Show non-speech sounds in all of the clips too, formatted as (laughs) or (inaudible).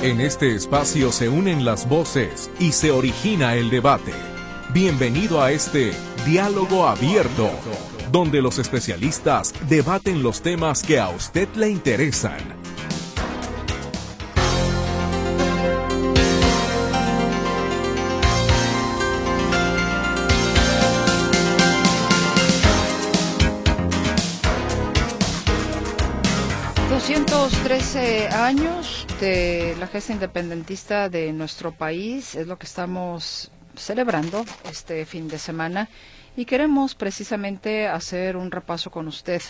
En este espacio se unen las voces y se origina el debate. Bienvenido a este diálogo abierto, donde los especialistas debaten los temas que a usted le interesan 213 años de la gesta independentista de nuestro país es lo que estamos celebrando este fin de semana y queremos precisamente hacer un repaso con usted.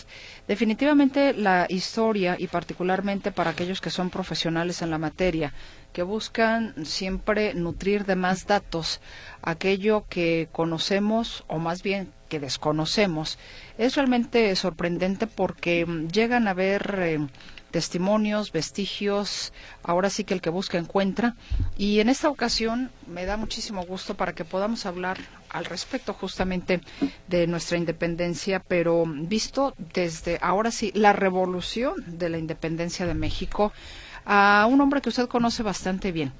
Definitivamente la historia y particularmente para aquellos que son profesionales en la materia, que buscan siempre nutrir de más datos aquello que conocemos o más bien que desconocemos, es realmente sorprendente porque llegan a ver eh, testimonios, vestigios, ahora sí que el que busca encuentra. Y en esta ocasión me da muchísimo gusto para que podamos hablar al respecto justamente de nuestra independencia, pero visto desde ahora sí la revolución de la independencia de México a un hombre que usted conoce bastante bien,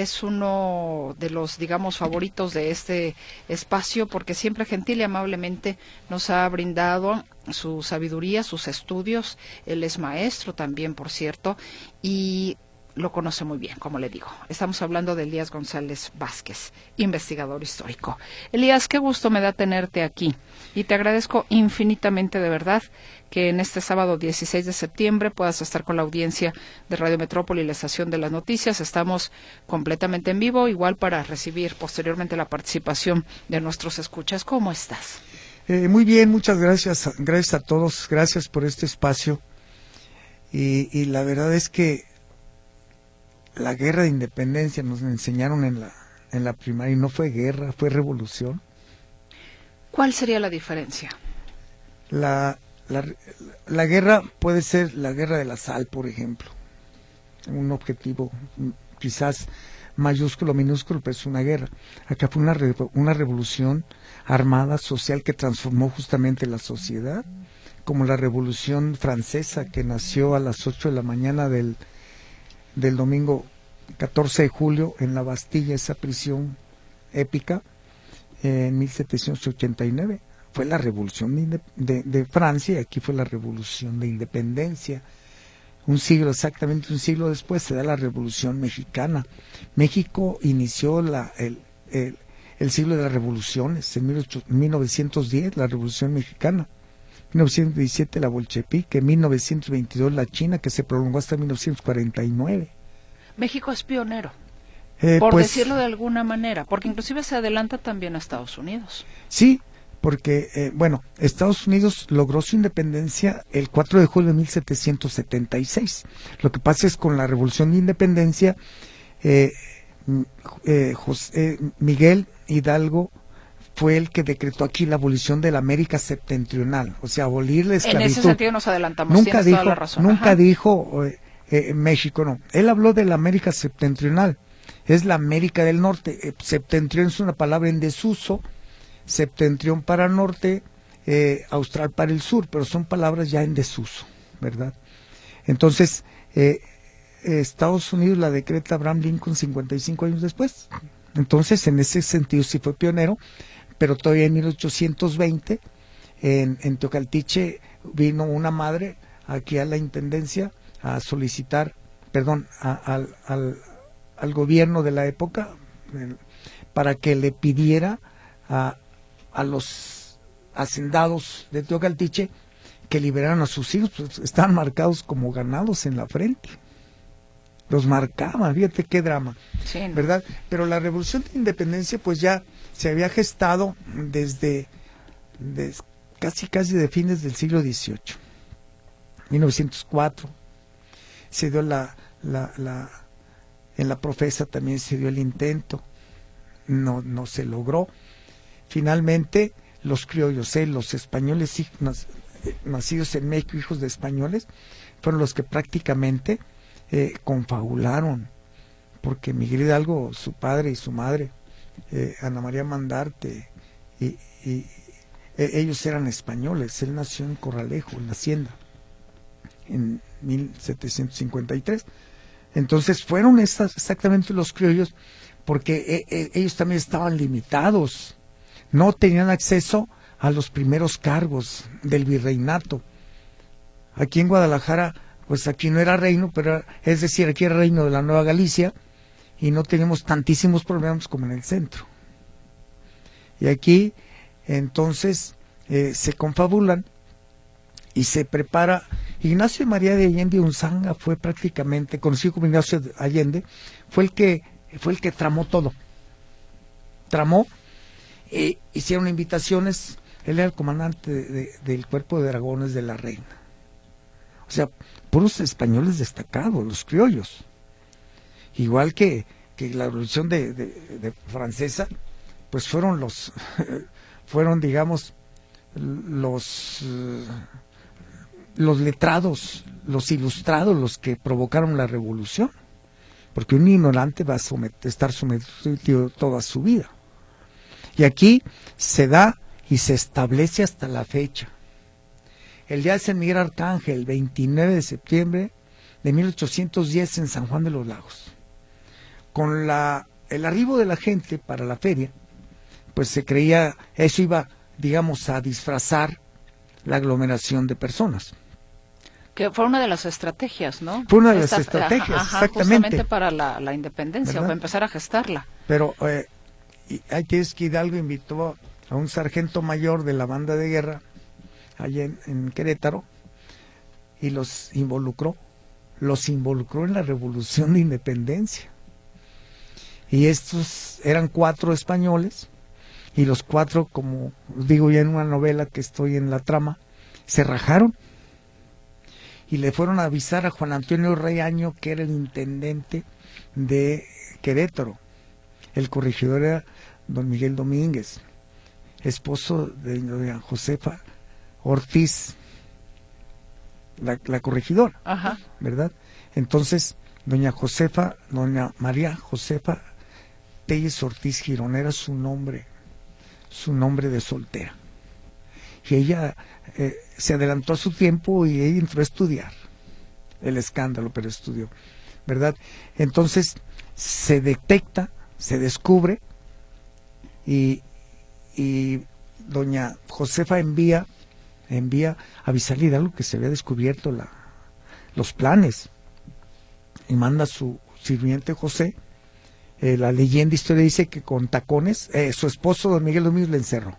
es uno de los, digamos, favoritos de este espacio porque siempre gentil y amablemente nos ha brindado su sabiduría, sus estudios. Él es maestro también, por cierto, y lo conoce muy bien, como le digo. Estamos hablando de Elías González Vázquez, investigador histórico. Elías, qué gusto me da tenerte aquí y te agradezco infinitamente de verdad que en este sábado 16 de septiembre puedas estar con la audiencia de Radio Metrópoli y la estación de las noticias. Estamos completamente en vivo, igual para recibir posteriormente la participación de nuestros escuchas. ¿Cómo estás? Eh, muy bien, muchas gracias. Gracias a todos. Gracias por este espacio. y la verdad es que la guerra de independencia nos enseñaron en la, en la primaria y no fue guerra, fue revolución. ¿Cuál sería la diferencia? La, la, guerra puede ser la guerra de la sal, por ejemplo. Un objetivo quizás mayúsculo, minúsculo, pero es una guerra. Acá fue una, una revolución armada, social, que transformó justamente la sociedad, como la revolución francesa que nació a las 8 de la mañana del del domingo 14 de julio en la Bastilla, esa prisión épica, en 1789. Fue la revolución de, de, Francia y aquí fue la revolución de independencia. Un siglo, exactamente un siglo después, se da la revolución mexicana. México inició la, el, el, siglo de las revoluciones, en 1910 la revolución mexicana. 1917 la bolchevique, 1922 la China, que se prolongó hasta 1949. México es pionero. Eh, por pues decirlo de alguna manera, porque inclusive se adelanta también a Estados Unidos. Sí, porque, eh, bueno, Estados Unidos logró su independencia el 4 de julio de 1776. Lo que pasa es con la Revolución de Independencia, eh, José, Miguel Hidalgo fue el que decretó aquí la abolición de la América septentrional, o sea, abolir la esclavitud. En ese sentido nos adelantamos. Nunca dijo, nunca dijo eh, eh, México, no. Él habló de la América septentrional. Es la América del Norte. Eh, septentrión es una palabra en desuso. Septentrión para norte, austral para el sur, pero son palabras ya en desuso, ¿verdad? Entonces, Estados Unidos la decreta Abraham Lincoln 55 años después. Entonces, en ese sentido sí fue pionero pero todavía en 1820 en, en Teocaltiche vino una madre aquí a la intendencia a solicitar, perdón, al, al, gobierno de la época para que le pidiera a, a los hacendados de Teocaltiche que liberaran a sus hijos, pues estaban marcados como ganados en la frente. Los marcaban, fíjate qué drama, ¿verdad? Pero la revolución de independencia pues ya se había gestado desde, casi casi de fines del siglo XVIII. 1904 se dio la, la, la, en la profesa también se dio el intento, no, no se logró. Finalmente, los criollos, eh, los españoles nacidos en México, hijos de españoles, fueron los que prácticamente eh, confabularon, porque Miguel Hidalgo, su padre y su madre, eh, Ana María Mandarte, y, e, ellos eran españoles, él nació en Corralejo, en la Hacienda, en 1753, Entonces fueron estas, exactamente los criollos porque eh, eh, ellos también estaban limitados, no tenían acceso a los primeros cargos del virreinato. Aquí en Guadalajara, pues aquí no era reino, pero es decir, aquí era reino de la Nueva Galicia y no tenemos tantísimos problemas como en el centro. Y aquí, entonces, eh, se confabulan y se prepara. Ignacio María de Allende Unzanga fue prácticamente, conocido como Ignacio Allende, fue el que fue el que tramó todo. Tramó, e hicieron invitaciones, él era el comandante del cuerpo de dragones de la reina. O sea, puros españoles destacados, los criollos. Igual que, que la revolución de, francesa, pues fueron los, (laughs) fueron digamos, los, los letrados, los ilustrados los que provocaron la revolución porque un ignorante va a estar sometido toda su vida. Y aquí se da y se establece hasta la fecha. El día de San Miguel Arcángel, 29 de septiembre de 1810 en San Juan de los Lagos. Con la, el arribo de la gente para la feria, pues se creía, eso iba, digamos, a disfrazar la aglomeración de personas. Que fue una de las estrategias, ¿no? Fue una de las estrategias, exactamente. Justamente para la, independencia, para empezar a gestarla. Pero eh, hay que es que Hidalgo invitó a un sargento mayor de la banda de guerra allá en, Querétaro y los involucró, los involucró en la revolución de independencia. Y estos eran cuatro españoles y los cuatro, como digo ya en una novela que estoy en la trama, se rajaron y le fueron a avisar a Juan Antonio Reaño, que era el intendente de Querétaro. El corregidor era don Miguel Domínguez, esposo de doña Josefa Ortiz, la, corregidora, ¿verdad? Entonces, doña Josefa, doña María Josefa Telles Ortiz Girón era su nombre, su nombre de soltera. Y ella eh, se adelantó a su tiempo y ella entró a estudiar. El escándalo, pero estudió, ¿verdad? Entonces se detecta, se descubre y, y doña Josefa envía, envía a Visalida algo que se había descubierto la, los planes y manda a su sirviente José. Eh, la leyenda historia dice que con tacones, eh, su esposo don Miguel Domínguez le encerró.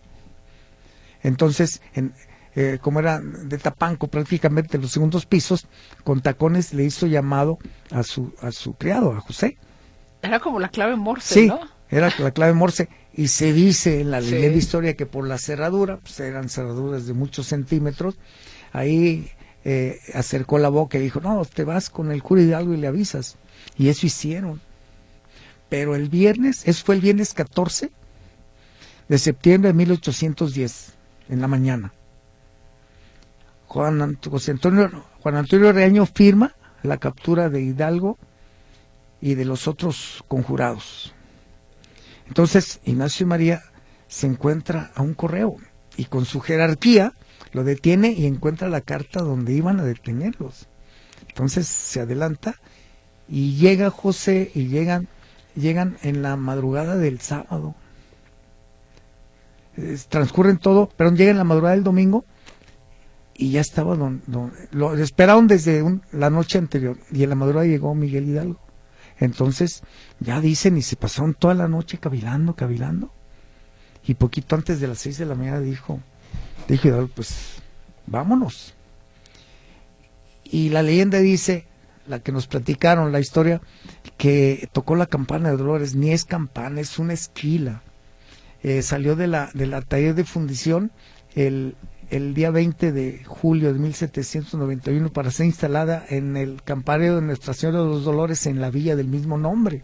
Entonces, en, eh, como era de Tapanco prácticamente los segundos pisos, con tacones le hizo llamado a su, a su criado, a José. Era como la clave Morse, sí, era la clave Morse. Y se dice en la leyenda historia que por la cerradura, pues eran cerraduras de muchos centímetros, ahí eh, acercó la boca y dijo, no, te vas con el cura Hidalgo y le avisas. Y eso hicieron. Pero el viernes, eso fue el viernes 14 de septiembre de 1810, en la mañana. Juan, Antonio, Juan Antonio Reaño firma la captura de Hidalgo y de los otros conjurados. Entonces Ignacio María se encuentra a un correo y con su jerarquía lo detiene y encuentra la carta donde iban a detenerlos. Entonces se adelanta y llega José y llegan, llegan en la madrugada del sábado. transcurren todo, pero llegan en la madrugada del domingo y ya estaba don, lo esperaron desde la noche anterior y en la madrugada llegó Miguel Hidalgo. Entonces, ya dicen y se pasaron toda la noche cavilando, cavilando. Y poquito antes de las seis de la mañana dijo, dijo Hidalgo, pues vámonos. Y la leyenda dice, la que nos platicaron, la historia, que tocó la campana de Dolores, ni es campana, es una esquila. Eh, salió de la, de la taller de fundición el, el día 20 de julio de 1791 para ser instalada en el campanario de Nuestra Señora de los Dolores en la villa del mismo nombre.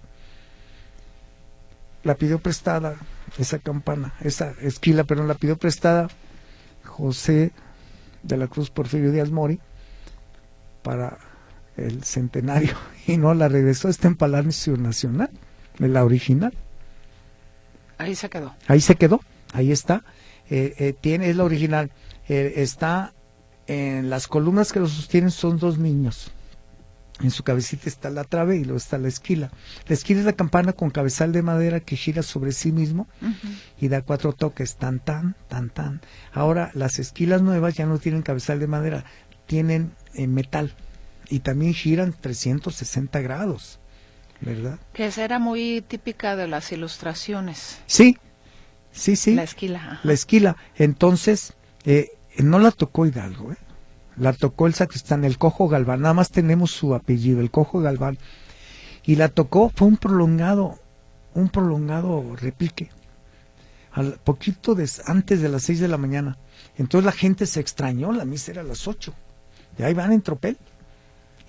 La pidió prestada esa campana, esa esquila, pero la pidió prestada José de la Cruz Porfirio Díaz Mori para el centenario (laughs) y no la regresó, está en Palacio Nacional, en la original. Ahí se quedó. Ahí se quedó, ahí está. Eh, eh, tiene, es la original. Eh, está en las columnas que lo sostienen son dos niños. En su cabecita está la trave y luego está la esquila. La esquila es la campana con cabezal de madera que gira sobre sí mismo y da cuatro toques, tan, tan, tan, tan. Ahora, las esquilas nuevas ya no tienen cabezal de madera, tienen eh, metal y también giran 360 grados, ¿verdad? Que esa era muy típica de las ilustraciones. Sí, sí, sí. La esquila. La esquila. Entonces, eh, no la tocó Hidalgo, ¿eh? la tocó el sacristán, el Cojo Galván, nada más tenemos su apellido, el Cojo Galván, y la tocó, fue un prolongado, un prolongado repique, al poquito antes de las seis de la mañana. Entonces la gente se extrañó, la misa era a las ocho, y ahí van en tropel,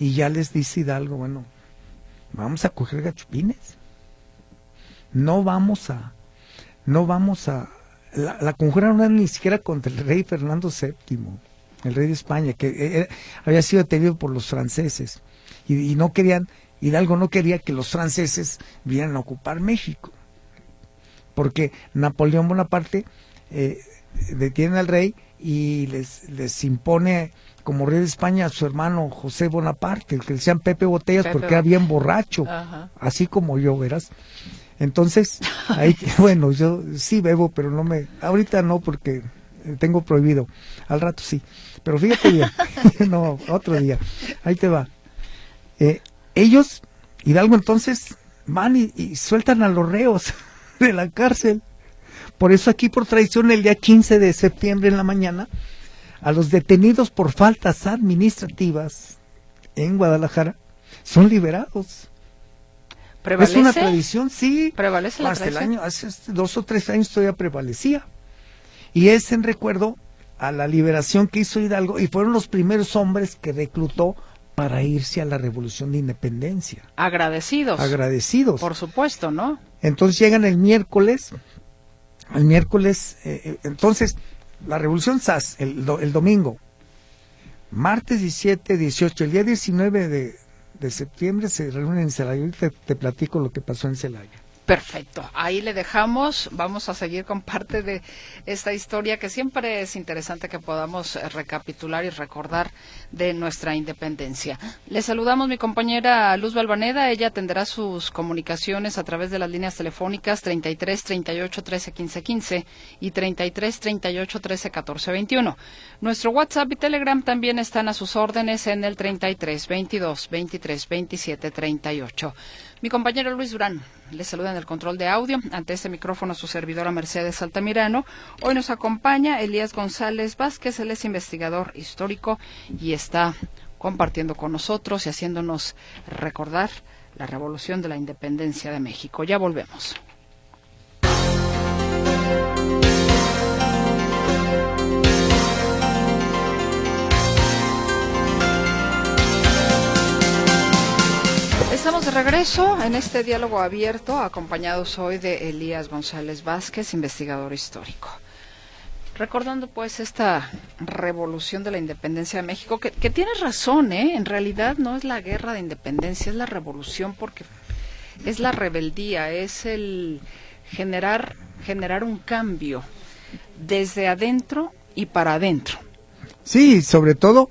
y ya les dice Hidalgo, bueno, vamos a coger gachupines, no vamos a, no vamos a, la, la conjura no era ni siquiera contra el rey Fernando VII, el rey de España, que eh, había sido detenido por los franceses. Y, no querían, Hidalgo no quería que los franceses vinieran a ocupar México. Porque Napoleón Bonaparte eh, detiene al rey y les, les impone como rey de España a su hermano José Bonaparte, el que decían Pepe Botellas porque era bien borracho, así como yo, verás. Entonces, ahí, (laughs) bueno, yo sí bebo, pero no me, ahorita no porque tengo prohibido, al rato sí. Pero fíjate bien, (laughs) no, otro día, ahí te va. Eh, ellos, Hidalgo entonces, van y, sueltan a los reos (laughs) de la cárcel. Por eso aquí por tradición el día 15 de septiembre en la mañana, a los detenidos por faltas administrativas en Guadalajara son liberados. ¿Prevalece? Es una tradición, sí. ¿Prevalece la Hasta el año, hace dos o tres años todavía prevalecía. Y es en recuerdo a la liberación que hizo Hidalgo y fueron los primeros hombres que reclutó para irse a la revolución de independencia. Agradecidos. Agradecidos. Por supuesto, ¿no? Entonces llegan el miércoles, el miércoles, eh, eh, entonces la revolución SAS, el, el, domingo, martes 17, 18, el día 19 de, de septiembre se reúnen en Celaya. y te platico lo que pasó en Celaya. Perfecto, ahí le dejamos. Vamos a seguir con parte de esta historia que siempre es interesante que podamos recapitular y recordar de nuestra independencia. Le saludamos mi compañera Luz Balvaneda. Ella atenderá sus comunicaciones a través de las líneas telefónicas 33 38 13 15 15 y 33 38 13 14 21. Nuestro WhatsApp y Telegram también están a sus órdenes en el 33 22 23 27 38. Mi compañero Luis Durán le saluda en el control de audio. Ante este micrófono su servidora Mercedes Altamirano. Hoy nos acompaña Elías González Vázquez, él es investigador histórico y está compartiendo con nosotros y haciéndonos recordar la revolución de la independencia de México. Ya volvemos. Estamos de regreso en este diálogo abierto, acompañados hoy de Elías González Vázquez, investigador histórico. Recordando pues esta revolución de la independencia de México, que, que tienes razón, ¿eh? en realidad no es la guerra de independencia, es la revolución porque es la rebeldía, es el generar, generar un cambio desde adentro y para adentro. Sí, sobre todo,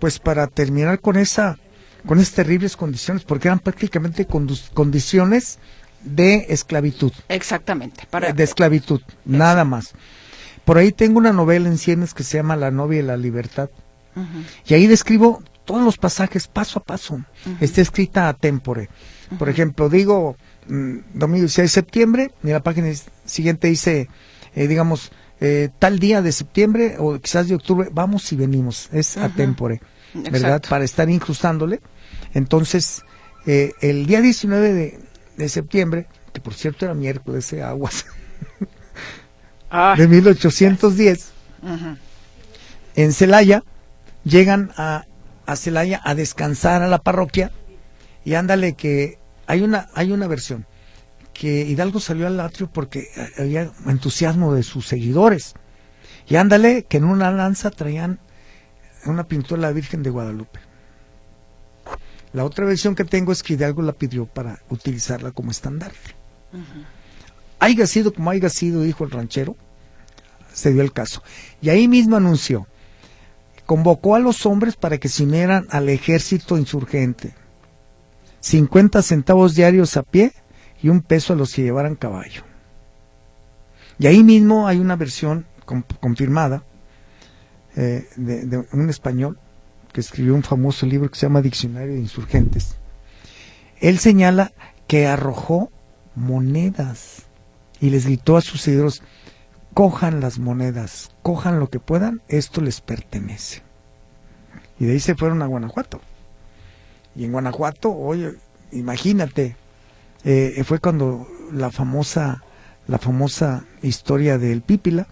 pues para terminar con esa con esas terribles condiciones, porque eran prácticamente condiciones de esclavitud. Exactamente. Para... De esclavitud, nada más. Por ahí tengo una novela en cienes que se llama La novia y la libertad. Y ahí describo todos los pasajes paso a paso. Está escrita a tempore. Por ejemplo, digo, mm, domingo 16 de septiembre, y la página siguiente dice, eh, digamos, eh, tal día de septiembre o quizás de octubre, vamos y venimos. Es a tempore, ¿verdad? Para estar incrustándole entonces, eh, el día 19 de, septiembre, que por cierto era miércoles de aguas, (laughs) ah. de 1810, en Celaya, llegan a, a Celaya a descansar a la parroquia y ándale que hay una, hay una versión que Hidalgo salió al atrio porque había entusiasmo de sus seguidores. Y ándale que en una lanza traían una pintura de la Virgen de Guadalupe. La otra versión que tengo es que Hidalgo la pidió para utilizarla como estandarte. Haiga sido como haya sido, dijo el ranchero, se dio el caso. Y ahí mismo anunció, convocó a los hombres para que se unieran al ejército insurgente. 50 centavos diarios a pie y un peso a los que llevaran caballo. Y ahí mismo hay una versión confirmada eh, de, un español que escribió un famoso libro que se llama Diccionario de Insurgentes. Él señala que arrojó monedas y les gritó a sus seguidores, cojan las monedas, cojan lo que puedan, esto les pertenece. Y de ahí se fueron a Guanajuato. Y en Guanajuato, oye, imagínate, eh, fue cuando la famosa, la famosa historia del Pípila.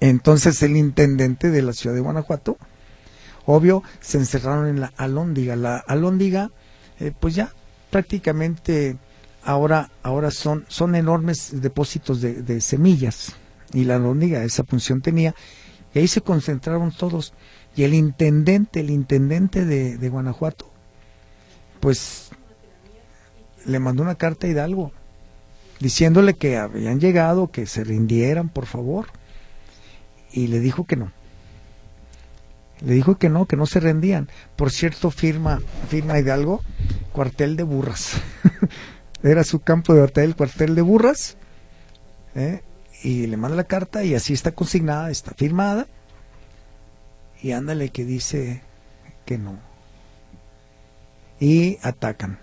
Entonces el intendente de la ciudad de Guanajuato, obvio, se encerraron en la alóndiga. La alóndiga, eh, pues ya prácticamente ahora, ahora son, son enormes depósitos de, semillas. Y la alóndiga esa función tenía. Y ahí se concentraron todos. Y el intendente, el intendente de, de Guanajuato, pues le mandó una carta a Hidalgo diciéndole que habían llegado, que se rindieran, por favor. Y le dijo que no. Le dijo que no, que no se rendían. Por cierto, firma, firma Hidalgo, cuartel de burras. (laughs) Era su campo de batalla, el cuartel de burras. ¿eh? Y le manda la carta y así está consignada, está firmada. Y ándale que dice que no. Y atacan.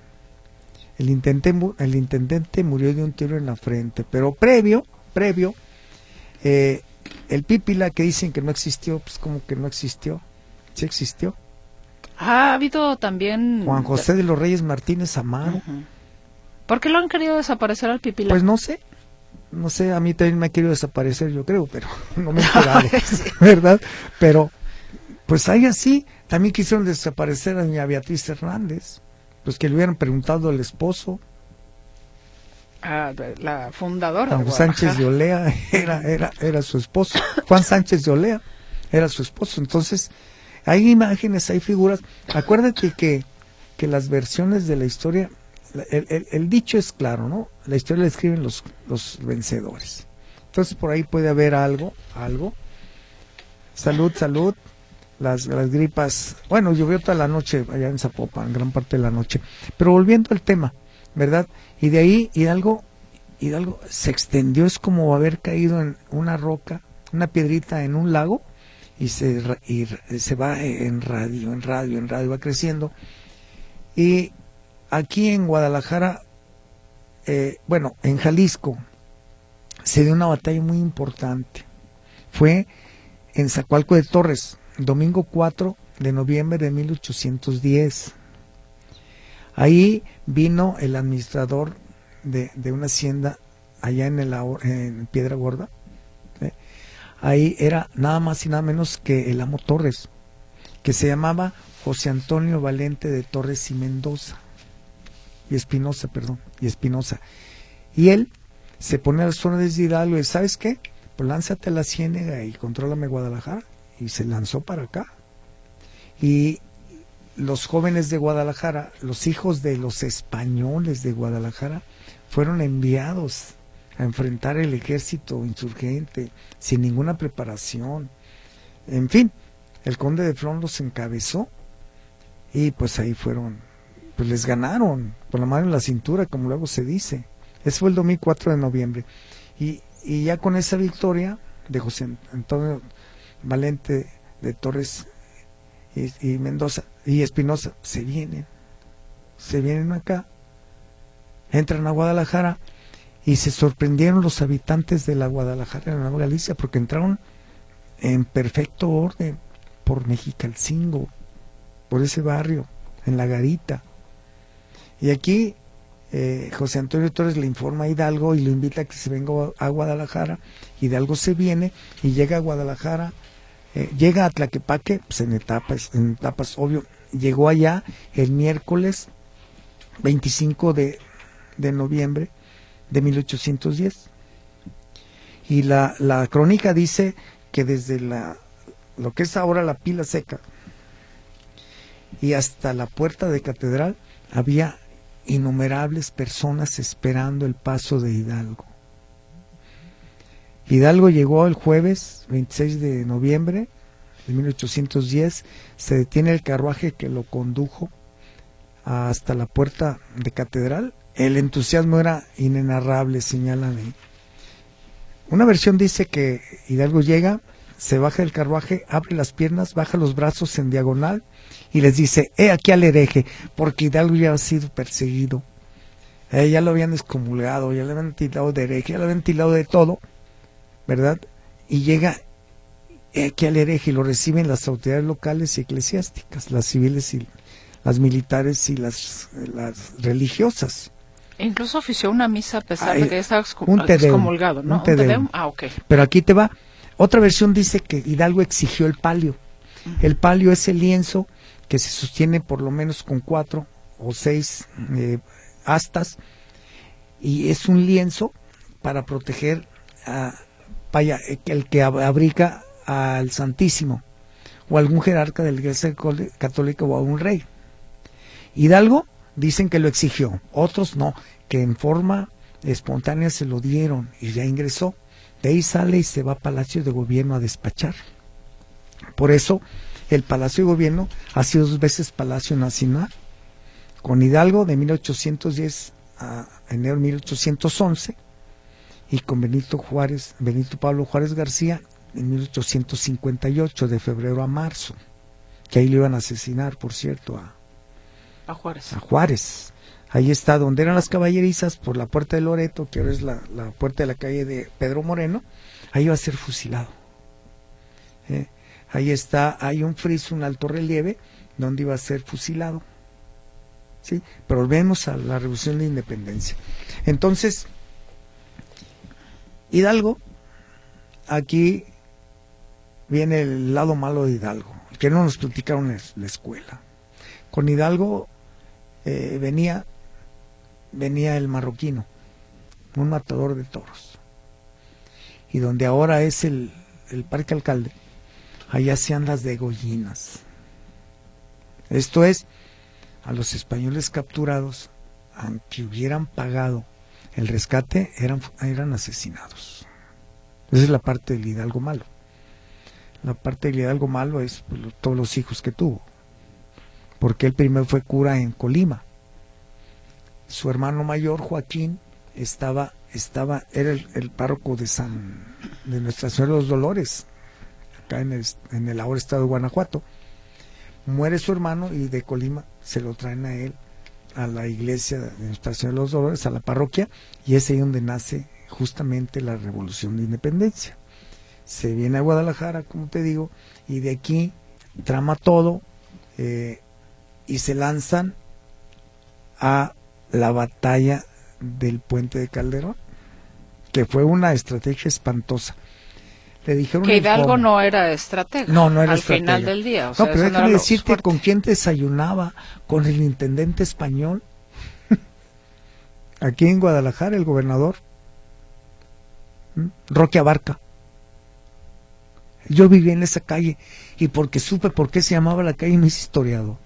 El intendente, el intendente murió de un tiro en la frente, pero previo, previo, eh, el Pípila que dicen que no existió, pues como que no existió, sí existió. Ha habido también... Juan José de los Reyes Martínez Amaro. ¿Por qué lo han querido desaparecer al Pípila? Pues no sé, no sé, a mí también me ha querido desaparecer, yo creo, pero (laughs) no me he (laughs) enterado, ¿verdad? Pero, pues hay así, también quisieron desaparecer a doña Beatriz Hernández pues que le hubieran preguntado al esposo. Ah, la fundadora. Juan Sánchez de Olea era, era, era su esposo. Juan Sánchez de Olea era su esposo. Entonces, hay imágenes, hay figuras. Acuérdate que, que las versiones de la historia, el, el, dicho es claro, ¿no? La historia la escriben los, los vencedores. Entonces, por ahí puede haber algo, algo. Salud, salud las, gripas. Bueno, llovió toda la noche allá en Zapopan, gran parte de la noche. Pero volviendo al tema, ¿verdad? Y de ahí Hidalgo, Hidalgo se extendió, es como haber caído en una roca, una piedrita en un lago y se, y se va en radio, en radio, en radio, va creciendo. Y aquí en Guadalajara, eh, bueno, en Jalisco, se dio una batalla muy importante. Fue en Zacualco de Torres, domingo 4 de noviembre de 1810. Ahí vino el administrador de, una hacienda allá en, el, en Piedra Gorda. Ahí era nada más y nada menos que el amo Torres, que se llamaba José Antonio Valente de Torres y Mendoza. Y Espinosa, perdón, y Espinosa. Y él se pone a las órdenes de Hidalgo y ¿sabes qué? Pues lánzate a la ciénega y contrólame Guadalajara y se lanzó para acá. Y los jóvenes de Guadalajara, los hijos de los españoles de Guadalajara, fueron enviados a enfrentar el ejército insurgente sin ninguna preparación. En fin, el conde de Flon los encabezó y pues ahí fueron, pues les ganaron con la mano en la cintura, como luego se dice. Ese fue el domingo 4 de noviembre. Y, y ya con esa victoria de José Antonio Valente de Torres y, Mendoza y Espinosa se vienen, se vienen acá, entran a Guadalajara y se sorprendieron los habitantes de la Guadalajara en Nueva Galicia porque entraron en perfecto orden por Mexicalcingo, por ese barrio, en la garita. Y aquí eh, José Antonio Torres le informa a Hidalgo y lo invita a que se venga a Guadalajara. Hidalgo se viene y llega a Guadalajara eh, llega a Tlaquepaque, pues en etapas, en etapas, obvio, llegó allá el miércoles 25 de, de noviembre de 1810. Y la, la crónica dice que desde la, lo que es ahora la pila seca y hasta la puerta de catedral había innumerables personas esperando el paso de Hidalgo. Hidalgo llegó el jueves 26 de noviembre de 1810, se detiene el carruaje que lo condujo hasta la puerta de catedral, el entusiasmo era inenarrable, señalan ahí. Una versión dice que Hidalgo llega, se baja del carruaje, abre las piernas, baja los brazos en diagonal y les dice, he aquí al hereje, porque Hidalgo ya ha sido perseguido. Eh, ya lo habían excomulgado, ya le habían tildado de hereje, ya lo habían tildado de todo, ¿verdad? Y llega aquí al hereje y lo reciben las autoridades locales y eclesiásticas, las civiles y las militares y las, las religiosas. Incluso ofició una misa a pesar de que estaba excomulgado, ¿no? Un Ah, ok. Pero aquí te va. Otra versión dice que Hidalgo exigió el palio. El palio es el lienzo que se sostiene por lo menos con cuatro o seis eh, astas y es un lienzo para proteger a, vaya, el que abriga al Santísimo o algún jerarca de la Iglesia Católica o a un rey. Hidalgo dicen que lo exigió, otros no, que en forma espontánea se lo dieron y ya ingresó. De ahí sale y se va a Palacio de Gobierno a despachar. Por eso el Palacio de Gobierno ha sido dos veces Palacio Nacional. Con Hidalgo de 1810 a enero de 1811 y con Benito Juárez, Benito Pablo Juárez García en 1858, de febrero a marzo, que ahí le iban a asesinar, por cierto, a, a Juárez. A Juárez. Ahí está donde eran las caballerizas, por la puerta de Loreto, que ahora es la, puerta de la calle de Pedro Moreno, ahí va a ser fusilado. ¿Eh? Ahí está, hay un friso, un alto relieve, donde iba a ser fusilado. ¿Sí? Pero volvemos a la Revolución de Independencia. Entonces, Hidalgo, aquí viene el lado malo de Hidalgo, que no nos platicaron la escuela. Con Hidalgo eh, venía, venía el marroquino, un matador de toros. Y donde ahora es el, el Parque Alcalde, allá hacían las degollinas. Esto es, a los españoles capturados, aunque hubieran pagado el rescate, eran, eran asesinados. Esa es la parte del Hidalgo malo. La parte del Hidalgo malo es pues, todos los hijos que tuvo. Porque él primero fue cura en Colima. Su hermano mayor, Joaquín, estaba, estaba, era el, párroco de San, de Nuestra Señora de los Dolores, acá en el, en el ahora estado de Guanajuato. Muere su hermano y de Colima se lo traen a él a la iglesia de Nuestra Señora de los Dolores, a la parroquia, y es ahí donde nace justamente la revolución de independencia se viene a Guadalajara, como te digo, y de aquí trama todo eh, y se lanzan a la batalla del puente de Calderón, que fue una estrategia espantosa. Le dijeron que Hidalgo no era estratega. No, no era al final del día. no, pero déjame decirte con quién desayunaba, con el intendente español. (laughs) Aquí en Guadalajara, el gobernador, Roque Abarca. Yo vivía en esa calle y porque supe por qué se llamaba la calle me hice historiador.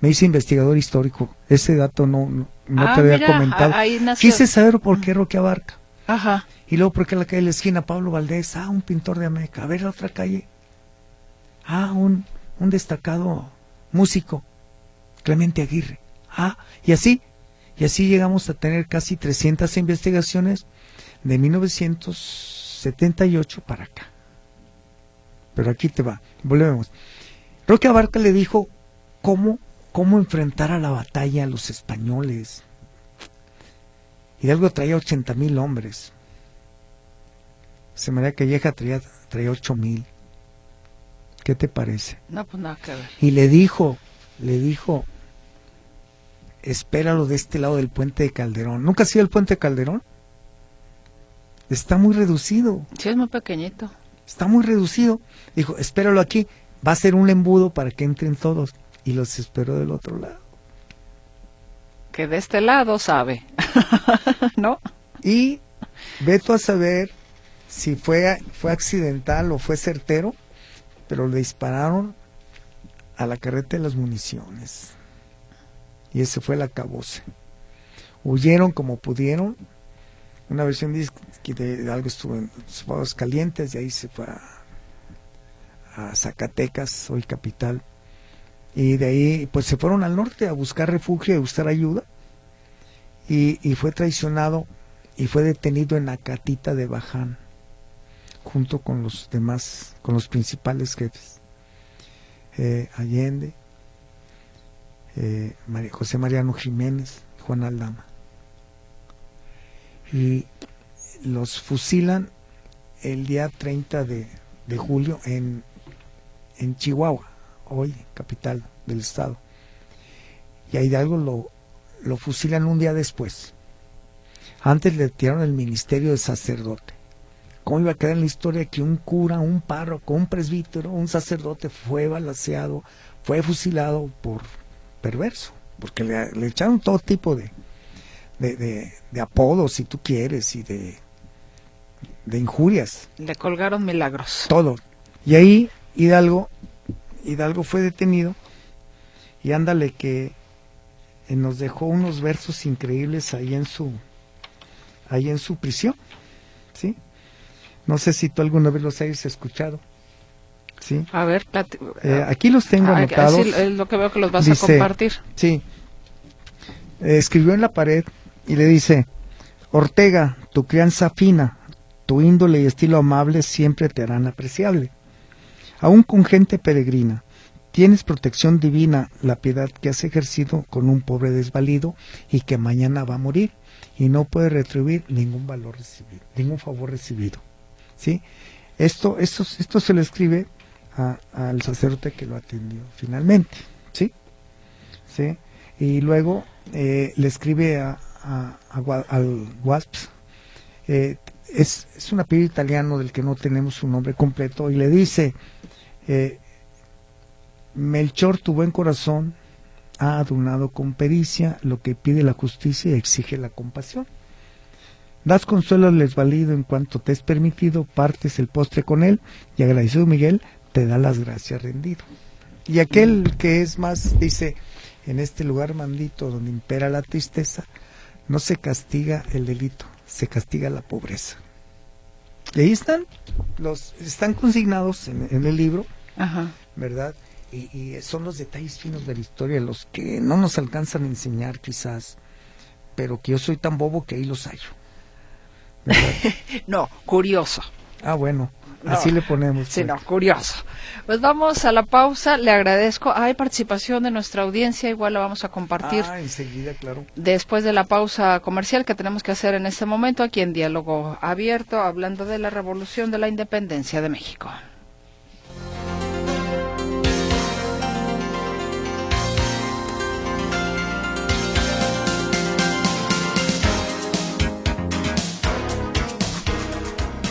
Me hice investigador histórico. Ese dato no, no, ah, te había comentado. Quise saber por qué Roque Abarca. Ajá. Y luego por qué la calle de la esquina Pablo Valdés. Ah, un pintor de América. A ver la otra calle. Ah, un, un destacado músico. Clemente Aguirre. Ah, y así. Y así llegamos a tener casi 300 investigaciones de 1978 para acá. Pero aquí te va, volvemos. Roque Abarca le dijo cómo, cómo enfrentar a la batalla a los españoles. Hidalgo traía 80 mil hombres. Se María Calleja traía, traía 8 mil. ¿Qué te parece? No, pues nada que ver. Y le dijo, le dijo, espéralo de este lado del puente de Calderón. ¿Nunca ha sido el puente de Calderón? Está muy reducido. Sí, es muy pequeñito está muy reducido. Dijo, espéralo aquí, va a ser un embudo para que entren todos. Y los esperó del otro lado. Que de este lado sabe, (laughs) ¿no? Y veto a saber si fue, fue accidental o fue certero, pero le dispararon a la carreta de las municiones. Y ese fue el acabose. Huyeron como pudieron, una versión dice que de algo estuvo en Suaves Calientes y ahí se fue a, Zacatecas, hoy capital. Y de ahí, pues se fueron al norte a buscar refugio y a buscar ayuda. Y, y fue traicionado y fue detenido en Acatita de Baján, junto con los demás, con los principales jefes. Eh, Allende, eh, María- José Mariano Jiménez, Juan Aldama. Y los fusilan el día 30 de, de julio en, en Chihuahua, hoy capital del estado. Y a Hidalgo lo, lo fusilan un día después. Antes le tiraron el ministerio de sacerdote. ¿Cómo iba a quedar en la historia que un cura, un párroco, un presbítero, un sacerdote fue balaseado, fue fusilado por perverso? Porque le, le echaron todo tipo de, de, de- de apodos, si tú quieres, y de, de injurias Le colgaron milagros. todo. Y ahí Hidalgo, Hidalgo fue detenido y ándale que eh, nos dejó unos versos increíbles ahí en su ahí en su prisión, ¿sí? No sé si tú alguna vez los hayas escuchado, ¿sí? A ver, Eh, aquí los tengo Ah, anotados. es lo que veo que los vas Dice- a compartir. Sí. Eh, escribió en la pared y le dice, Ortega, tu crianza fina, tu índole y estilo amable siempre te harán apreciable. Aún con gente peregrina, tienes protección divina, la piedad que has ejercido con un pobre desvalido y que mañana va a morir y no puede retribuir ningún valor recibido, ningún favor recibido. ¿Sí? Esto, esto, esto se le escribe al sacerdote que lo atendió finalmente. ¿Sí? ¿sí? Y luego eh, le escribe a, al Wasps, eh, es, es un apellido italiano del que no tenemos su nombre completo, y le dice, eh, Melchor, tu buen corazón, ha adornado con pericia lo que pide la justicia y exige la compasión. Das consuelo al desvalido en cuanto te es permitido, partes el postre con él, y agradecido Miguel, te da las gracias rendido. Y aquel que es más, dice, en este lugar maldito donde impera la tristeza, no se castiga el delito, se castiga la pobreza. Y ahí están, los, están consignados en, en el libro, Ajá. ¿verdad? Y, y son los detalles finos de la historia, los que no nos alcanzan a enseñar quizás, pero que yo soy tan bobo que ahí los hallo. (laughs) No, curioso. ah, bueno, No. así le ponemos. Sí, pues. no, curioso. Pues vamos a la pausa. Le agradezco. Hay participación de nuestra audiencia. Igual la vamos a compartir. Ah, enseguida, claro. Después de la pausa comercial que tenemos que hacer en este momento aquí en Diálogo Abierto, hablando de la revolución de la independencia de México.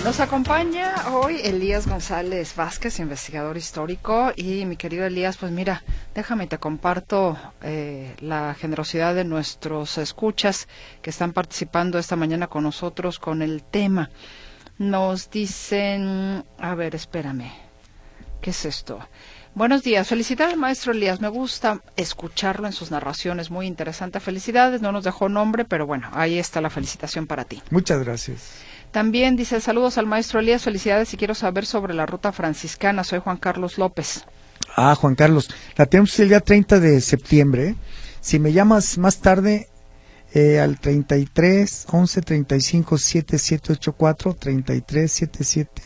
Nos acompaña hoy Elías González Vázquez, investigador histórico. Y mi querido Elías, pues mira, déjame te comparto eh, la generosidad de nuestros escuchas que están participando esta mañana con nosotros con el tema. Nos dicen, a ver, espérame, ¿qué es esto? Buenos días, felicidades maestro Elías, me gusta escucharlo en sus narraciones, muy interesante, felicidades, no nos dejó nombre, pero bueno, ahí está la felicitación para ti. Muchas gracias. También dice saludos al maestro Elías, felicidades y quiero saber sobre la ruta franciscana. Soy Juan Carlos López. Ah, Juan Carlos, la tenemos el día 30 de septiembre. Si me llamas más tarde eh, al 33 11 35 7784 33 77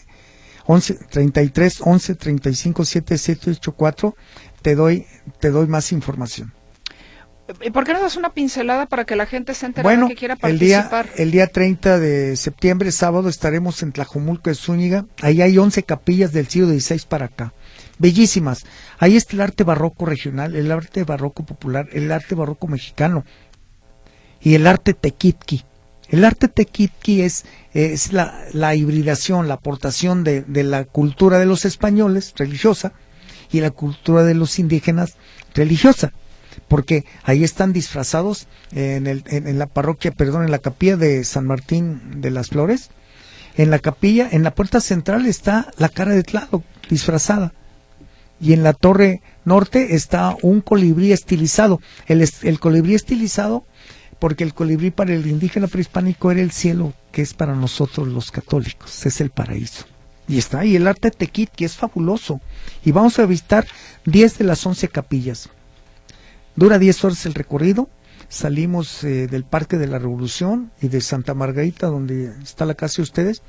11 33 11 35 7784 te doy te doy más información. ¿Y por qué no das una pincelada para que la gente se entere Bueno, que quiera el día, participar? el día 30 de septiembre, sábado, estaremos en Tlajomulco de Zúñiga. Ahí hay 11 capillas del siglo XVI para acá. Bellísimas. Ahí está el arte barroco regional, el arte barroco popular, el arte barroco mexicano y el arte tequitqui. El arte tequitqui es, es la, la hibridación, la aportación de, de la cultura de los españoles, religiosa, y la cultura de los indígenas, religiosa porque ahí están disfrazados en, el, en, la parroquia, perdón, en la capilla de San Martín de las Flores. En la capilla, en la puerta central está la cara de Tlaloc disfrazada. Y en la torre norte está un colibrí estilizado. El, el colibrí estilizado, porque el colibrí para el indígena prehispánico era el cielo, que es para nosotros los católicos, es el paraíso. Y está ahí el arte tequit, que es fabuloso. Y vamos a visitar 10 de las 11 capillas. Dura 10 horas el recorrido. Salimos eh, del Parque de la Revolución y de Santa Margarita, donde está la casa de ustedes,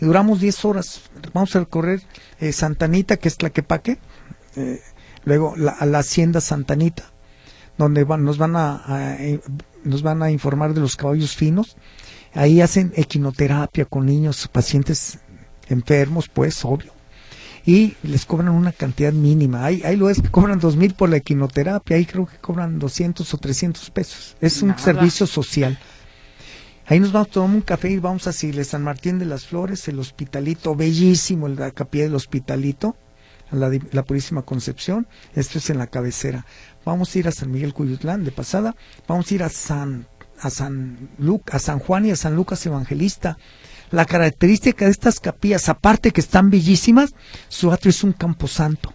y duramos 10 horas. Vamos a recorrer eh, Santanita, que es Tlaquepaque, eh, luego la, a la Hacienda Santanita, donde nos, van a, nos van a informar de los caballos finos. Ahí hacen equinoterapia con niños, pacientes enfermos, pues, obvio. Y les cobran una cantidad mínima. Hay, hay lugares que cobran dos mil por la equinoterapia, ahí creo que cobran 200 o 300 pesos. Es un servicio social. Ahí nos vamos a tomar un café y vamos a Sile San Martín de las Flores, el hospitalito, bellísimo, la capilla del hospitalito, la, la Purísima Concepción. Esto es en la cabecera. Vamos a ir a San Miguel Cuyutlán de pasada. Vamos a ir a San, a San, a San Juan y a San Lucas Evangelista. La característica de estas capillas, aparte que están bellísimas, su atrio es un camposanto.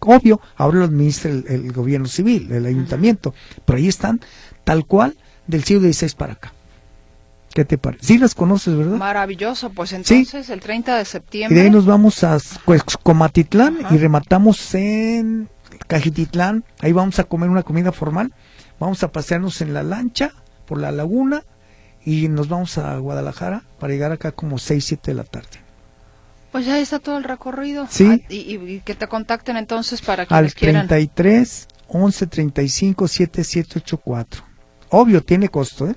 Obvio, ahora lo administra el, gobierno civil, el ayuntamiento, pero ahí están tal cual del siglo XVI para acá. ¿Qué te parece? Sí las conoces, ¿verdad? Maravilloso, pues entonces el 30 de septiembre. Y de ahí nos vamos a pues, Comatitlán y rematamos en Cajititlán. Ahí vamos a comer una comida formal. Vamos a pasearnos en la lancha por la laguna y nos vamos a Guadalajara para llegar acá como 6, 7 de la tarde. Pues ya está todo el recorrido. Sí. Ah, y, que te contacten entonces para que Al 33 11 35 7784. Obvio, tiene costo, ¿eh?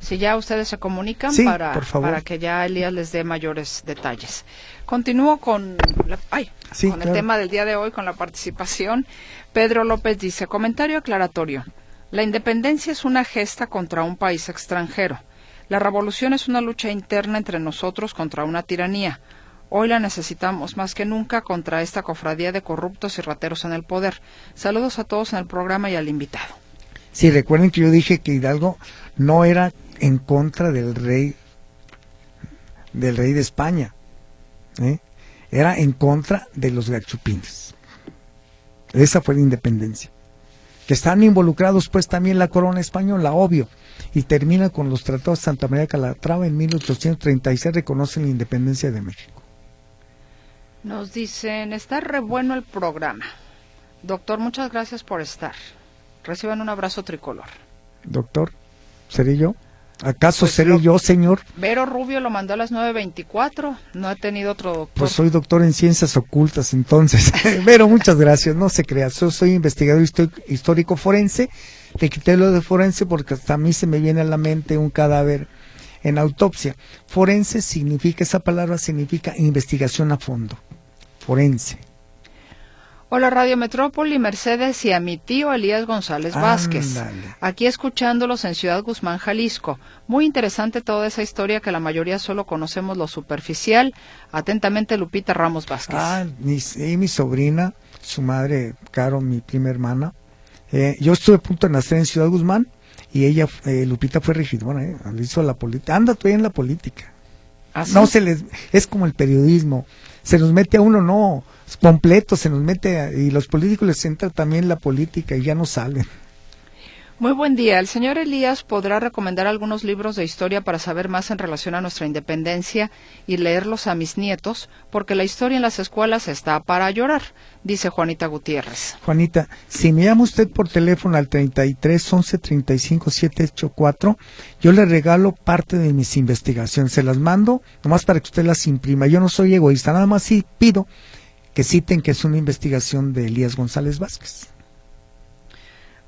Si ya ustedes se comunican para, para que ya Elías les dé mayores detalles. Continúo con, ay, con el tema del día de hoy, con la participación. Pedro López dice, comentario aclaratorio. La independencia es una gesta contra un país extranjero. La revolución es una lucha interna entre nosotros contra una tiranía. Hoy la necesitamos más que nunca contra esta cofradía de corruptos y rateros en el poder. Saludos a todos en el programa y al invitado. Sí, recuerden que yo dije que Hidalgo no era en contra del rey del rey de España. ¿eh? Era en contra de los gachupines. Esa fue la independencia que están involucrados pues también la corona española, obvio, y termina con los tratados de Santa María Calatrava en 1836 reconocen la independencia de México. Nos dicen, está re bueno el programa. Doctor, muchas gracias por estar. Reciban un abrazo tricolor. Doctor, ¿seré yo? ¿Acaso pues seré yo, señor? Vero Rubio lo mandó a las 9.24. No ha tenido otro doctor. Pues soy doctor en ciencias ocultas, entonces. (laughs) (laughs) Vero, muchas gracias. No se crea. Yo soy investigador histórico forense. Le quité lo de forense porque hasta a mí se me viene a la mente un cadáver en autopsia. Forense significa, esa palabra significa investigación a fondo. Forense. Hola Radio Metrópoli, Mercedes y a mi tío Elías González Vázquez. Aquí escuchándolos en Ciudad Guzmán, Jalisco. Muy interesante toda esa historia que la mayoría solo conocemos lo superficial. Atentamente Lupita Ramos Vázquez. Ah, mi, mi sobrina, su madre, Caro, mi prima hermana. Eh, yo estuve a punto de nacer en Ciudad Guzmán y ella, eh, Lupita fue regidora, eh, hizo la política. Anda todavía en la política. ¿Ah, no se les, es como el periodismo. Se nos mete a uno, no completo, se nos mete y los políticos les entra también la política y ya no salen. Muy buen día. El señor Elías podrá recomendar algunos libros de historia para saber más en relación a nuestra independencia y leerlos a mis nietos, porque la historia en las escuelas está para llorar, dice Juanita Gutiérrez. Juanita, si me llama usted por teléfono al 33 11 35 784, yo le regalo parte de mis investigaciones. Se las mando nomás para que usted las imprima. Yo no soy egoísta, nada más sí pido que citen que es una investigación de Elías González Vázquez.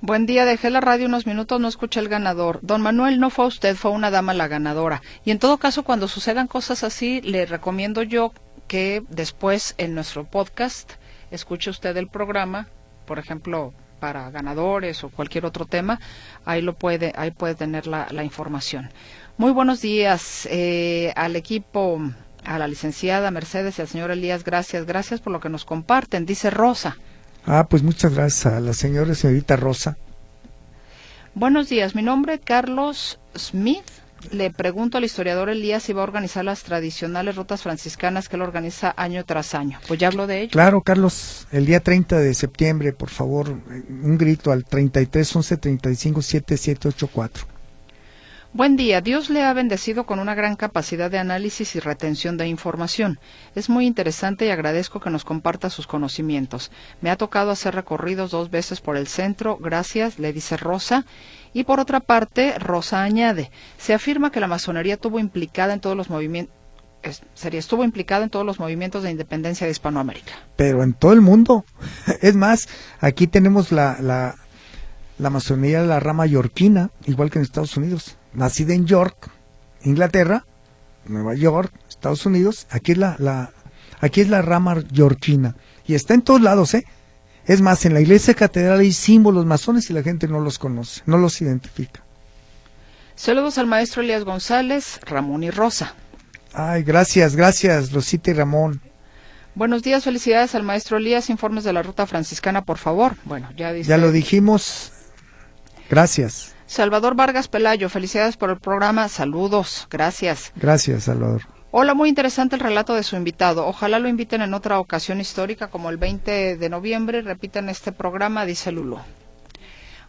Buen día, dejé la radio unos minutos, no escuché el ganador. Don Manuel, no fue usted, fue una dama la ganadora. Y en todo caso, cuando sucedan cosas así, le recomiendo yo que después en nuestro podcast escuche usted el programa, por ejemplo, para ganadores o cualquier otro tema, ahí lo puede, ahí puede tener la, información. Muy buenos días eh, al equipo a la licenciada Mercedes y al señor Elías, gracias, gracias por lo que nos comparten, dice Rosa. Ah, pues muchas gracias a la señora y señorita Rosa. Buenos días, mi nombre es Carlos Smith. Le pregunto al historiador Elías si va a organizar las tradicionales rutas franciscanas que él organiza año tras año. Pues ya hablo de ello. Claro, Carlos, el día 30 de septiembre, por favor, un grito al 33 11 35 7784. Buen día. Dios le ha bendecido con una gran capacidad de análisis y retención de información. Es muy interesante y agradezco que nos comparta sus conocimientos. Me ha tocado hacer recorridos dos veces por el centro. Gracias, le dice Rosa. Y por otra parte, Rosa añade, se afirma que la masonería tuvo implicada en todos los movimientos sería, estuvo implicada en todos los movimientos de independencia de Hispanoamérica. Pero en todo el mundo. (laughs) Es más, aquí tenemos la, la, la masonería de la rama yorquina, igual que en Estados Unidos nacida en York, Inglaterra, Nueva York, Estados Unidos, aquí es la, la, aquí es la rama yorkina. Y está en todos lados, ¿eh? Es más, en la iglesia catedral hay símbolos masones y la gente no los conoce, no los identifica. Saludos al maestro Elías González, Ramón y Rosa. Ay, gracias, gracias, Rosita y Ramón. Buenos días, felicidades al maestro Elías. Informes de la ruta franciscana, por favor. Bueno, ya dice. Ya lo dijimos. Gracias. Salvador Vargas Pelayo, felicidades por el programa. Saludos, gracias. Gracias, Salvador. Hola, muy interesante el relato de su invitado. Ojalá lo inviten en otra ocasión histórica como el 20 de noviembre. Repiten este programa, dice Lulu.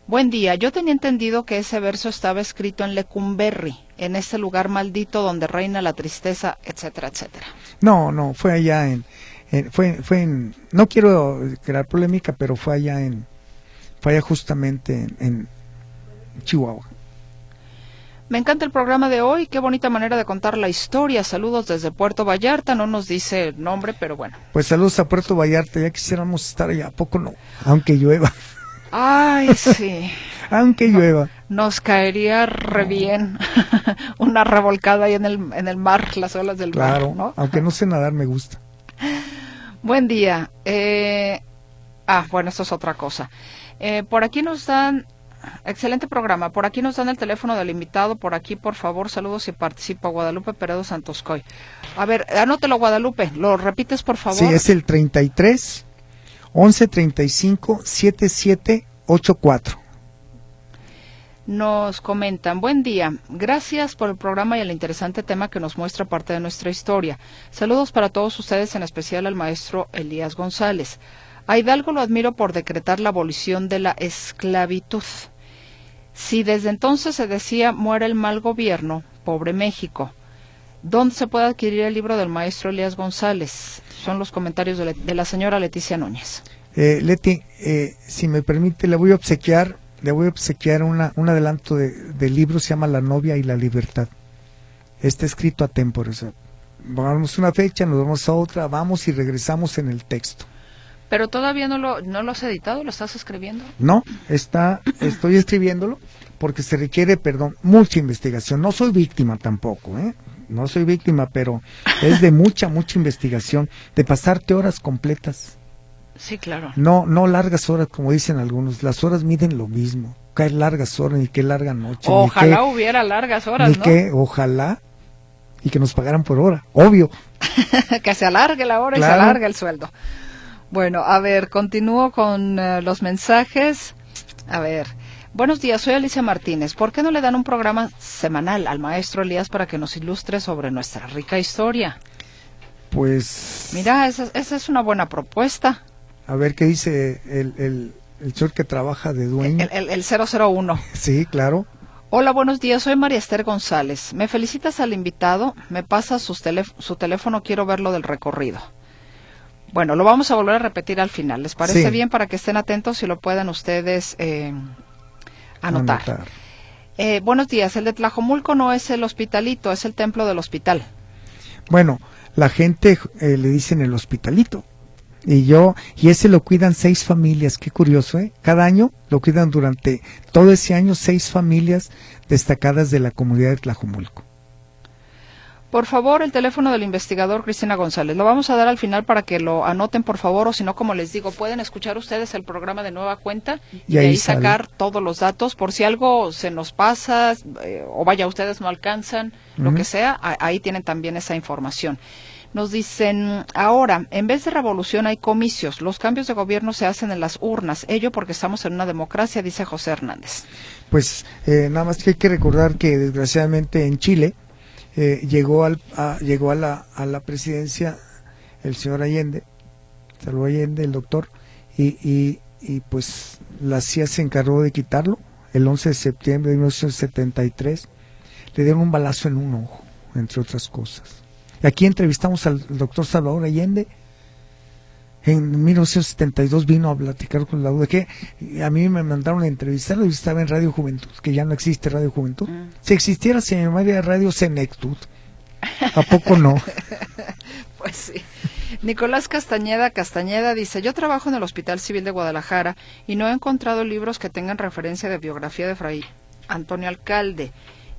Buen día. Yo tenía entendido que ese verso estaba escrito en Lecumberri, en ese lugar maldito donde reina la tristeza, etcétera, etcétera. No, no, fue allá en, fue, fue en, no quiero crear polémica, pero fue allá en, fue allá justamente en Chihuahua. Me encanta el programa de hoy, qué bonita manera de contar la historia. Saludos desde Puerto Vallarta, no nos dice el nombre, pero bueno. Pues saludos a Puerto Vallarta, ya quisiéramos estar allá, ¿a poco no? Aunque llueva. Ay, (laughs) sí. Aunque llueva. Nos caería re bien (laughs) una revolcada ahí en el, en el mar, las olas del mar. Claro, aunque no sé nadar, me gusta. (laughs) Buen día. Eh... Ah, bueno, esto es otra cosa. Eh, por aquí nos dan Excelente programa. Por aquí nos dan el teléfono del invitado. Por aquí, por favor, saludos y participa Guadalupe Peredo Santoscoy. A ver, anótelo, Guadalupe. ¿Lo repites, por favor? Sí, es el 33 11 35 77 84. Nos comentan, buen día, gracias por el programa y el interesante tema que nos muestra parte de nuestra historia. Saludos para todos ustedes, en especial al maestro Elías González. A Hidalgo lo admiro por decretar la abolición de la esclavitud. Si desde entonces se decía muere el mal gobierno, pobre México. ¿Dónde se puede adquirir el libro del maestro Elías González? Son los comentarios de, la señora Leticia Núñez. Eh, Leti, eh, si me permite, le voy a obsequiar, le voy a obsequiar una, un adelanto del libro, se llama La novia y la libertad. Está escrito a tempores. vamos a una fecha, nos vamos a otra, vamos y regresamos en el texto. Pero todavía no lo, no lo has editado, lo estás escribiendo. No, está, estoy escribiéndolo porque se requiere, perdón, mucha investigación. No soy víctima tampoco, ¿eh? No soy víctima, pero es de mucha, mucha investigación, de pasarte horas completas. Sí, claro. No, no largas horas, como dicen algunos. Las horas miden lo mismo. Cae largas horas, ni qué larga noche. Ojalá hubiera largas horas, ni que, ojalá, y que nos pagaran por hora, obvio. (laughs) que se alargue la hora y se alargue el sueldo. Bueno, a ver, continúo con eh, los mensajes. A ver, buenos días, soy Alicia Martínez. ¿Por qué no le dan un programa semanal al maestro Elías para que nos ilustre sobre nuestra rica historia? Pues... Mira, esa, es una buena propuesta. A ver qué dice el, el, el señor que trabaja de dueño. El, el, 001. (laughs) Sí, claro. Hola, buenos días. Soy María Esther González. Me felicitas al invitado. Me pasa su teléfono. Quiero ver lo del recorrido. Bueno, lo vamos a volver a repetir al final. ¿Les parece bien para que estén atentos y lo puedan ustedes eh, anotar? Eh, buenos días. El de Tlajomulco no es el hospitalito, es el templo del hospital. Bueno, la gente eh, le dicen el hospitalito. Y yo, y ese lo cuidan seis familias, qué curioso, ¿eh? Cada año lo cuidan durante todo ese año seis familias destacadas de la comunidad de Tlajomulco. Por favor, el teléfono del investigador Cristina González. Lo vamos a dar al final para que lo anoten, por favor, o si no, como les digo, pueden escuchar ustedes el programa de nueva cuenta y, ahí, sacar todos los datos por si algo se nos pasa eh, o vaya, ustedes no alcanzan, lo que sea, ahí tienen también esa información. Nos dicen, ahora, en vez de revolución hay comicios, los cambios de gobierno se hacen en las urnas, ello porque estamos en una democracia, dice José Hernández. Pues eh, nada más que hay que recordar que desgraciadamente en Chile, eh, llegó, al, a, llegó a, la, a la presidencia el señor Allende, Salvo Allende, el doctor, y, y, y, pues la CIA se encargó de quitarlo el 11 de septiembre de 1973 le dieron un balazo en un ojo, entre otras cosas. Aquí entrevistamos al doctor Salvador Allende. En 1972 vino a platicar con la UDG. A mí me mandaron a entrevistarlo y estaba en Radio Juventud, que ya no existe Radio Juventud. Mm. Si existiera, se llamaría Radio Senectud. ¿A poco no? (laughs) pues sí. Nicolás Castañeda Castañeda dice, yo trabajo en el Hospital Civil de Guadalajara y no he encontrado libros que tengan referencia de biografía de Fray Antonio Alcalde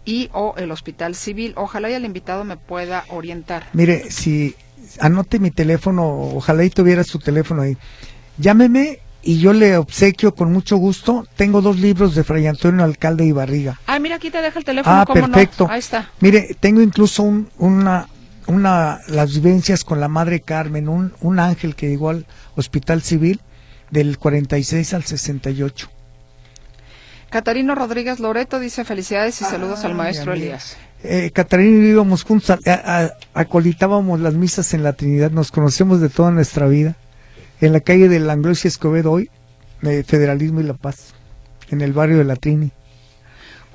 y o el Hospital Civil. Ojalá y el invitado me pueda orientar. Mire, si anote mi teléfono, ojalá y tuviera su teléfono ahí. Llámeme y yo le obsequio con mucho gusto. Tengo dos libros de Fray Antonio Alcalde y Barriga. Ah, mira, aquí te deja el teléfono. Ah, perfecto. Ahí está. Mire, tengo incluso un, una, una, las vivencias con la Madre Carmen, un, un ángel que llegó al Hospital Civil del 46 al 68. Catarino Rodríguez Loreto dice felicidades y saludos al maestro Elías. Eh, Catarino y íbamos juntos, acolitábamos las misas en la Trinidad, nos conocemos de toda nuestra vida. En la calle de Langlois y Escobedo hoy, eh, Federalismo y La Paz, en el barrio de la Trini.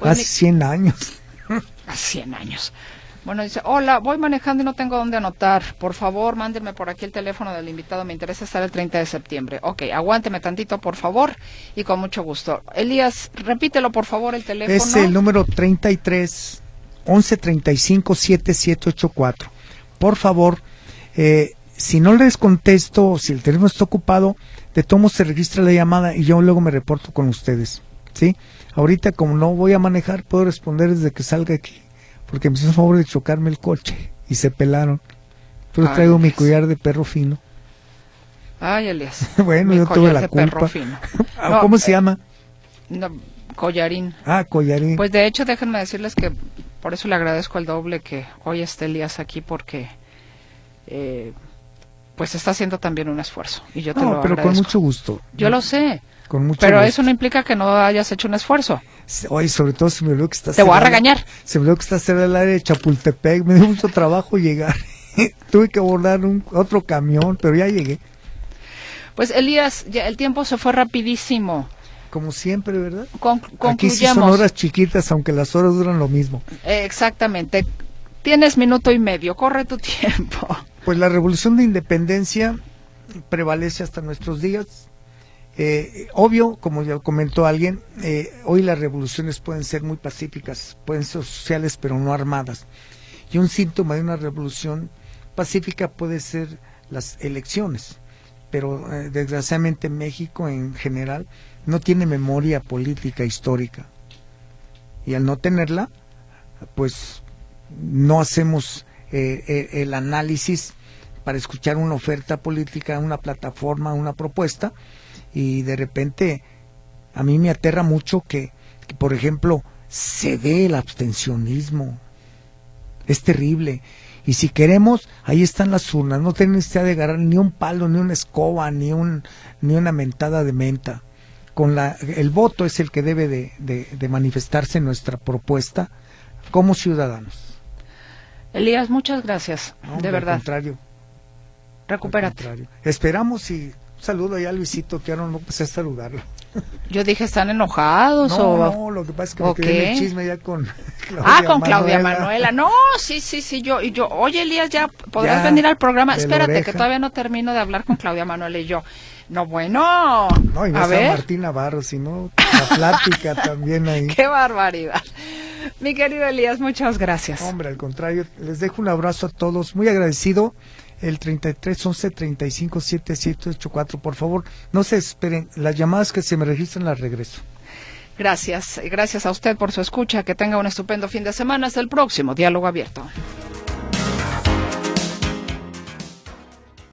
Hace 100 años. (laughs) Hace 100 años. Bueno, dice, hola, voy manejando y no tengo dónde anotar. Por favor, mándenme por aquí el teléfono del invitado. Me interesa estar el 30 de septiembre. Ok, aguánteme tantito, por favor, y con mucho gusto. Elías, repítelo, por favor, el teléfono. Es el número 33 11 35 7784. Por favor, eh, si no les contesto, si el teléfono está ocupado, de tomo se registra la llamada y yo luego me reporto con ustedes. ¿Sí? Ahorita, como no voy a manejar, puedo responder desde que salga aquí porque me hicieron favor de chocarme el coche y se pelaron. Pero traigo mi collar de perro fino. Ay, Elias. (laughs) bueno, yo tuve la culpa. (laughs) Ah, ¿Cómo se eh, llama? collarín. Ah, collarín. Pues de hecho, déjenme decirles que por eso le agradezco el doble que hoy esté Elías aquí porque eh, pues está haciendo también un esfuerzo y yo te no, pero con mucho gusto. Yo lo sé. Pero eso no implica que no hayas hecho un esfuerzo. Oye, sobre todo se me olvidó que estás... Te voy a regañar. Se me olvidó que estás en el área de Chapultepec. Me dio mucho trabajo llegar. (laughs) Tuve que abordar un, otro camión, pero ya llegué. Pues Elías, ya el tiempo se fue rapidísimo. Como siempre, ¿verdad? Con, Aquí sí son horas chiquitas, aunque las horas duran lo mismo. exactamente. Tienes minuto y medio, corre tu (laughs) tiempo. Pues la revolución de independencia prevalece hasta nuestros días eh, obvio, como ya comentó alguien, eh, hoy las revoluciones pueden ser muy pacíficas, pueden ser sociales, pero no armadas. Y un síntoma de una revolución pacífica puede ser las elecciones. Pero eh, desgraciadamente México en general no tiene memoria política histórica. Y al no tenerla, pues no hacemos el análisis para escuchar una oferta política, una plataforma, una propuesta, y de repente a mí me aterra mucho que, por ejemplo, se ve el abstencionismo. Es terrible. Y si queremos, ahí están las urnas. No tienen necesidad de agarrar ni un palo, ni una escoba, ni, un, ni una mentada de menta. Con la, el voto es el que debe de, de, manifestarse nuestra propuesta como ciudadanos. Elías, muchas gracias. de verdad. Al contrario. Recupérate. Esperamos y saludo ya a Luisito, que ahora no empecé a saludarlo. Yo dije, ¿están enojados no, o...? No, lo que pasa es que me quedé en el chisme ya con Claudia Ah, con Claudia Manuela. No, sí, sí, sí, yo, y yo, oye Elías, ya podrás venir al programa. Espérate, que todavía no termino de hablar con Claudia Manuela y yo. No, bueno. No, y no a ver. Martín Navarro, sino la plática (laughs) también ahí. Qué barbaridad. Mi querido Elías, muchas gracias. Hombre, al contrario, les dejo un abrazo a todos, muy agradecido el 33 11 35 7784. Por favor, no se esperen. Las llamadas que se me registran las regreso. Gracias. Gracias a usted por su escucha. Que tenga un estupendo fin de semana. Hasta el próximo Diálogo Abierto.